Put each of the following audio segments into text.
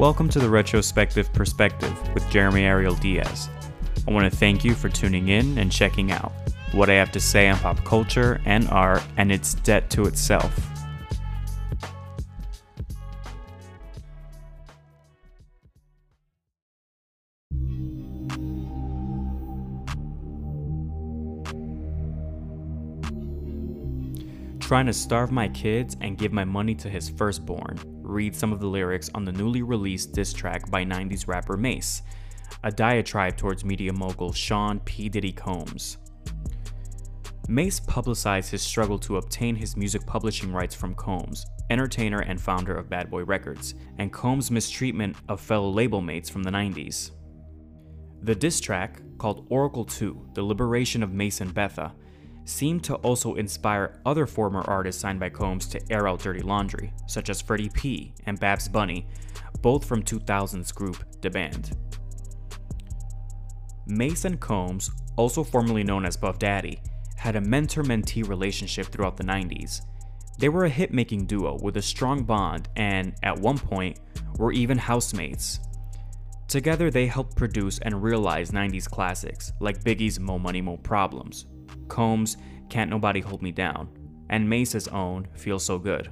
Welcome to the Retrospective Perspective with Jeremy Ariel Diaz. I want to thank you for tuning in and checking out what I have to say on pop culture and art and its debt to itself. Trying to starve my kids and give my money to his firstborn. Read some of the lyrics on the newly released diss track by 90s rapper Mase, a diatribe towards media mogul Sean P. Diddy Combs. Mase publicized his struggle to obtain his music publishing rights from Combs, entertainer and founder of Bad Boy Records, and Combs' mistreatment of fellow label mates from the 90s. The diss track, called Oracle 2 The Liberation of Mason Betha, seemed to also inspire other former artists signed by Combs to air out dirty laundry, such as Freddie P. and Babs Bunny, both from 2000's group Da Band. Mase and Combs, also formerly known as Puff Daddy, had a mentor mentee relationship throughout the 90s. They were a hit making duo with a strong bond and, at one point, were even housemates. Together, they helped produce and realize 90s classics like Biggie's Mo Money Mo Problems, Combs' Can't Nobody Hold Me Down, and Mase's own Feel So Good.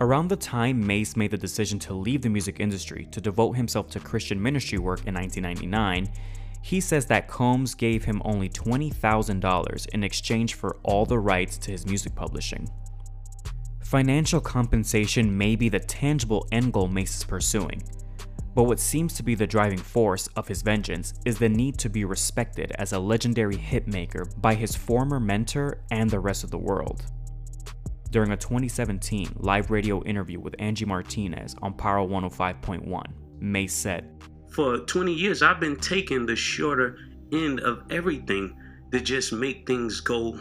Around the time Mase made the decision to leave the music industry to devote himself to Christian ministry work in 1999, he says that Combs gave him only $20,000 in exchange for all the rights to his music publishing. Financial compensation may be the tangible end goal Mase is pursuing, but what seems to be the driving force of his vengeance is the need to be respected as a legendary hitmaker by his former mentor and the rest of the world. During a 2017 live radio interview with Angie Martinez on Power 105.1, Mase said, For 20 years, I've been taking the shorter end of everything to just make things go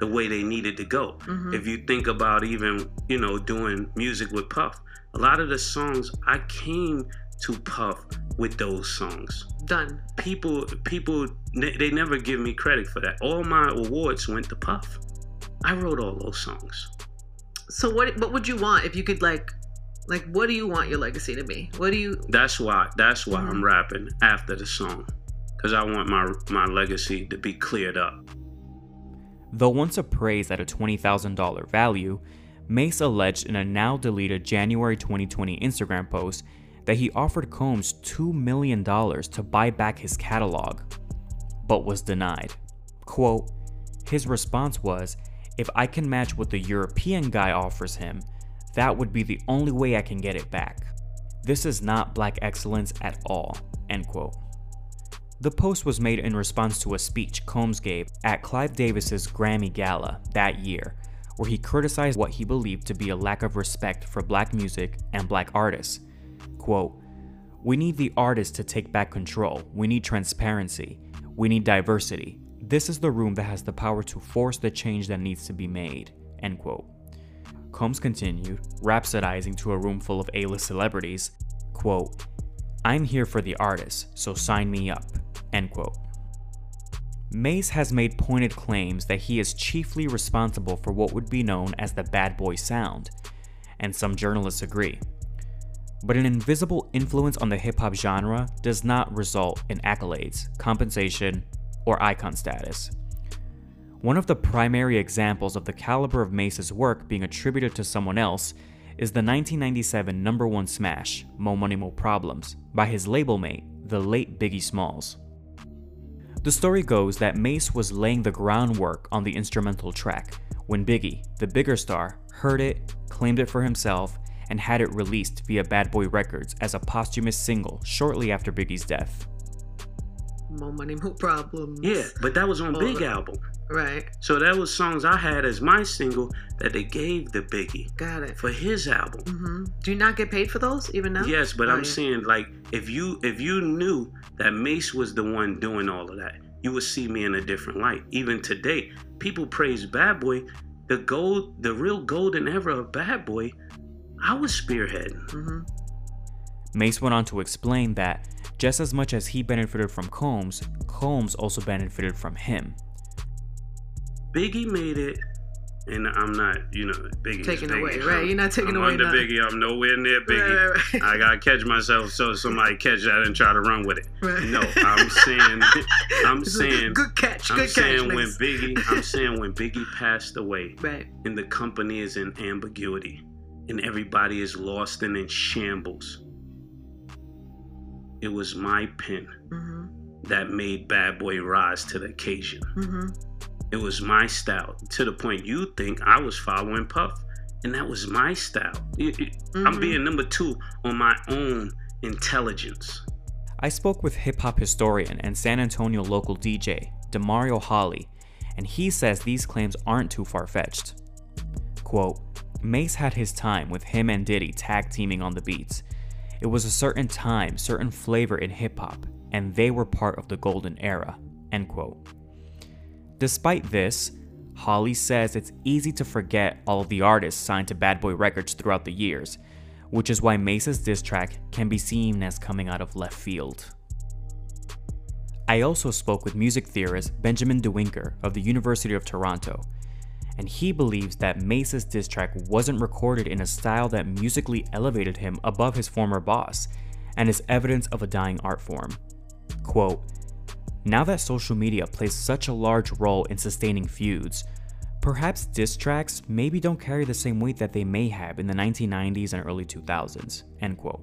the way they needed to go. Mhm. If you think about even, you know, doing music with Puff, a lot of the songs I came to Puff with those songs. Done. People people they they never give me credit for that. All my awards went to Puff. I wrote all those songs. So what what would you want if you could like like what do you want your legacy to be? What do you That's why that's why Mhm. I'm rapping after the song. Cause I want my my legacy to be cleared up. Though once appraised at a $20,000 value, Mase alleged in a now deleted January 2020 Instagram post that he offered Combs $2 million to buy back his catalog, but was denied. Quote, his response was, If I can match what the European guy offers him, that would be the only way I can get it back. This is not black excellence at all. End quote. The post was made in response to a speech Combs gave at Clive Davis's Grammy Gala that year, where he criticized what he believed to be a lack of respect for black music and black artists. Quote, We need the artists to take back control. We need transparency. We need diversity. This is the room that has the power to force the change that needs to be made. End quote. Combs continued, rhapsodizing to a room full of A-list celebrities, quote, I'm here for the artists, so sign me up. End quote. Mase has made pointed claims that he is chiefly responsible for what would be known as the bad boy sound, and some journalists agree. But an invisible influence on the hip hop genre does not result in accolades, compensation, or icon status. One of the primary examples of the caliber of Mase's work being attributed to someone else is the 1997 number one smash, Mo Money Mo Problems, by his label mate, the late Biggie Smalls. The story goes that Mase was laying the groundwork on the instrumental track when Biggie, the bigger star, heard it, claimed it for himself, and had it released via Bad Boy Records as a posthumous single shortly after Biggie's death. more money, more problems? Yeah, but that was on Oh, Big Album. Right. So that was songs I had as my single that they gave the Biggie Got it. for his album. hmm Do you not get paid for those even now? Yes, but Oh, I'm yeah. saying like if you if you knew that Mase was the one doing all of that, you would see me in a different light. Even today, people praise Bad Boy, the gold, the real golden era of Bad Boy. I was spearheading. hmm Mase went on to explain that just as much as he benefited from Combs, Combs also benefited from him. Biggie made it and I'm not, you know, Biggie. Taking Biggie. away, right? You're not taking I'm away under nothing. Biggie. I'm nowhere near Biggie. Right, right, I gotta catch myself so somebody catch that and try to run with it. right. No, I'm saying, I'm saying, good catch, I'm good saying catch. when. Biggie, I'm saying when Biggie passed away, right, and the company is in ambiguity, and everybody is lost and in shambles. It was my pen mm-hmm, that made Bad Boy rise to the occasion. mm-hmm, It was my style to the point you think I was following Puff, and that was my style. It- it- I'm being number two on my own intelligence. I spoke with hip hop historian and San Antonio local DJ, Demario Holly, and he says these claims aren't too far fetched. Quote Mase had his time with him and Diddy tag teaming on the beats. It was a certain time, certain flavor in hip hop, and they were part of the golden era. End quote. Despite this, Holly says it's easy to forget all of the artists signed to Bad Boy Records throughout the years, which is why Mase's diss track can be seen as coming out of left field. I also spoke with music theorist Benjamin DeWinker of the University of Toronto, and he believes that Mase's diss track wasn't recorded in a style that musically elevated him above his former boss, and is evidence of a dying art form. Quote, now that social media plays such a large role in sustaining feuds, perhaps diss tracks maybe don't carry the same weight that they may have in the 1990s and early 2000s. End quote.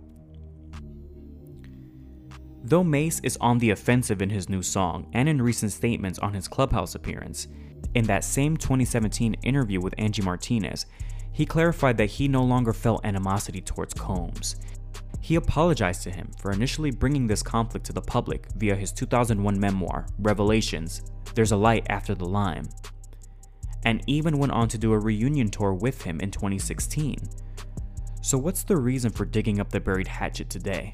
Though Mase is on the offensive in his new song and in recent statements on his clubhouse appearance, in that same 2017 interview with Angie Martinez, he clarified that he no longer felt animosity towards Combs. He apologized to him for initially bringing this conflict to the public via his 2001 memoir, Revelations There's a Light After the Lime, and even went on to do a reunion tour with him in 2016. So, what's the reason for digging up the buried hatchet today?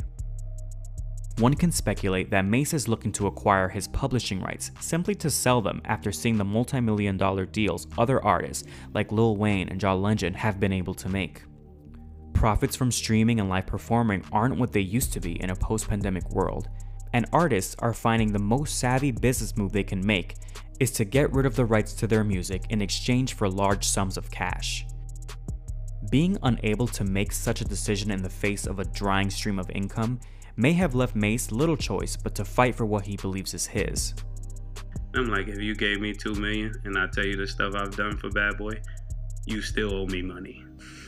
One can speculate that Mase is looking to acquire his publishing rights simply to sell them after seeing the multi million dollar deals other artists like Lil Wayne and John Legend have been able to make. Profits from streaming and live performing aren't what they used to be in a post pandemic world, and artists are finding the most savvy business move they can make is to get rid of the rights to their music in exchange for large sums of cash. Being unable to make such a decision in the face of a drying stream of income may have left Mase little choice but to fight for what he believes is his. I'm like, if you gave me two million and I tell you the stuff I've done for Bad Boy, you still owe me money.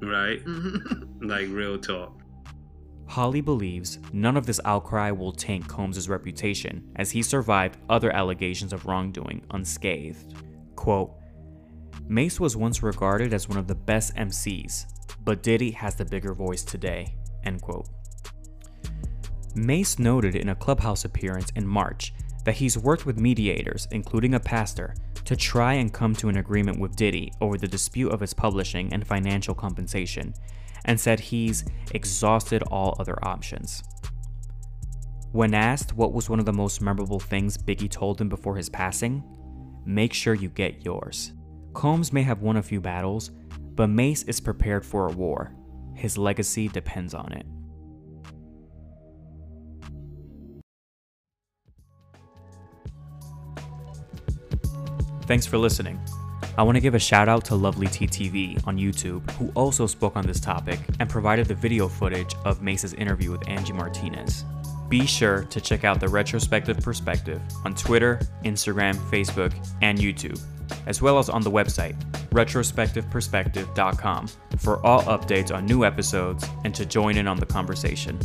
right? mm-hmm. Like real talk. Holly believes none of this outcry will taint Combs' reputation as he survived other allegations of wrongdoing unscathed. Quote, Mase was once regarded as one of the best MCs, but Diddy has the bigger voice today. End quote. Mase noted in a clubhouse appearance in March that he's worked with mediators, including a pastor, to try and come to an agreement with Diddy over the dispute of his publishing and financial compensation, and said he's exhausted all other options. When asked what was one of the most memorable things Biggie told him before his passing, make sure you get yours. Combs may have won a few battles, but Mase is prepared for a war. His legacy depends on it. Thanks for listening. I want to give a shout out to Lovely TTV on YouTube, who also spoke on this topic and provided the video footage of Mase's interview with Angie Martinez. Be sure to check out the Retrospective Perspective on Twitter, Instagram, Facebook, and YouTube, as well as on the website, retrospectiveperspective.com, for all updates on new episodes and to join in on the conversation.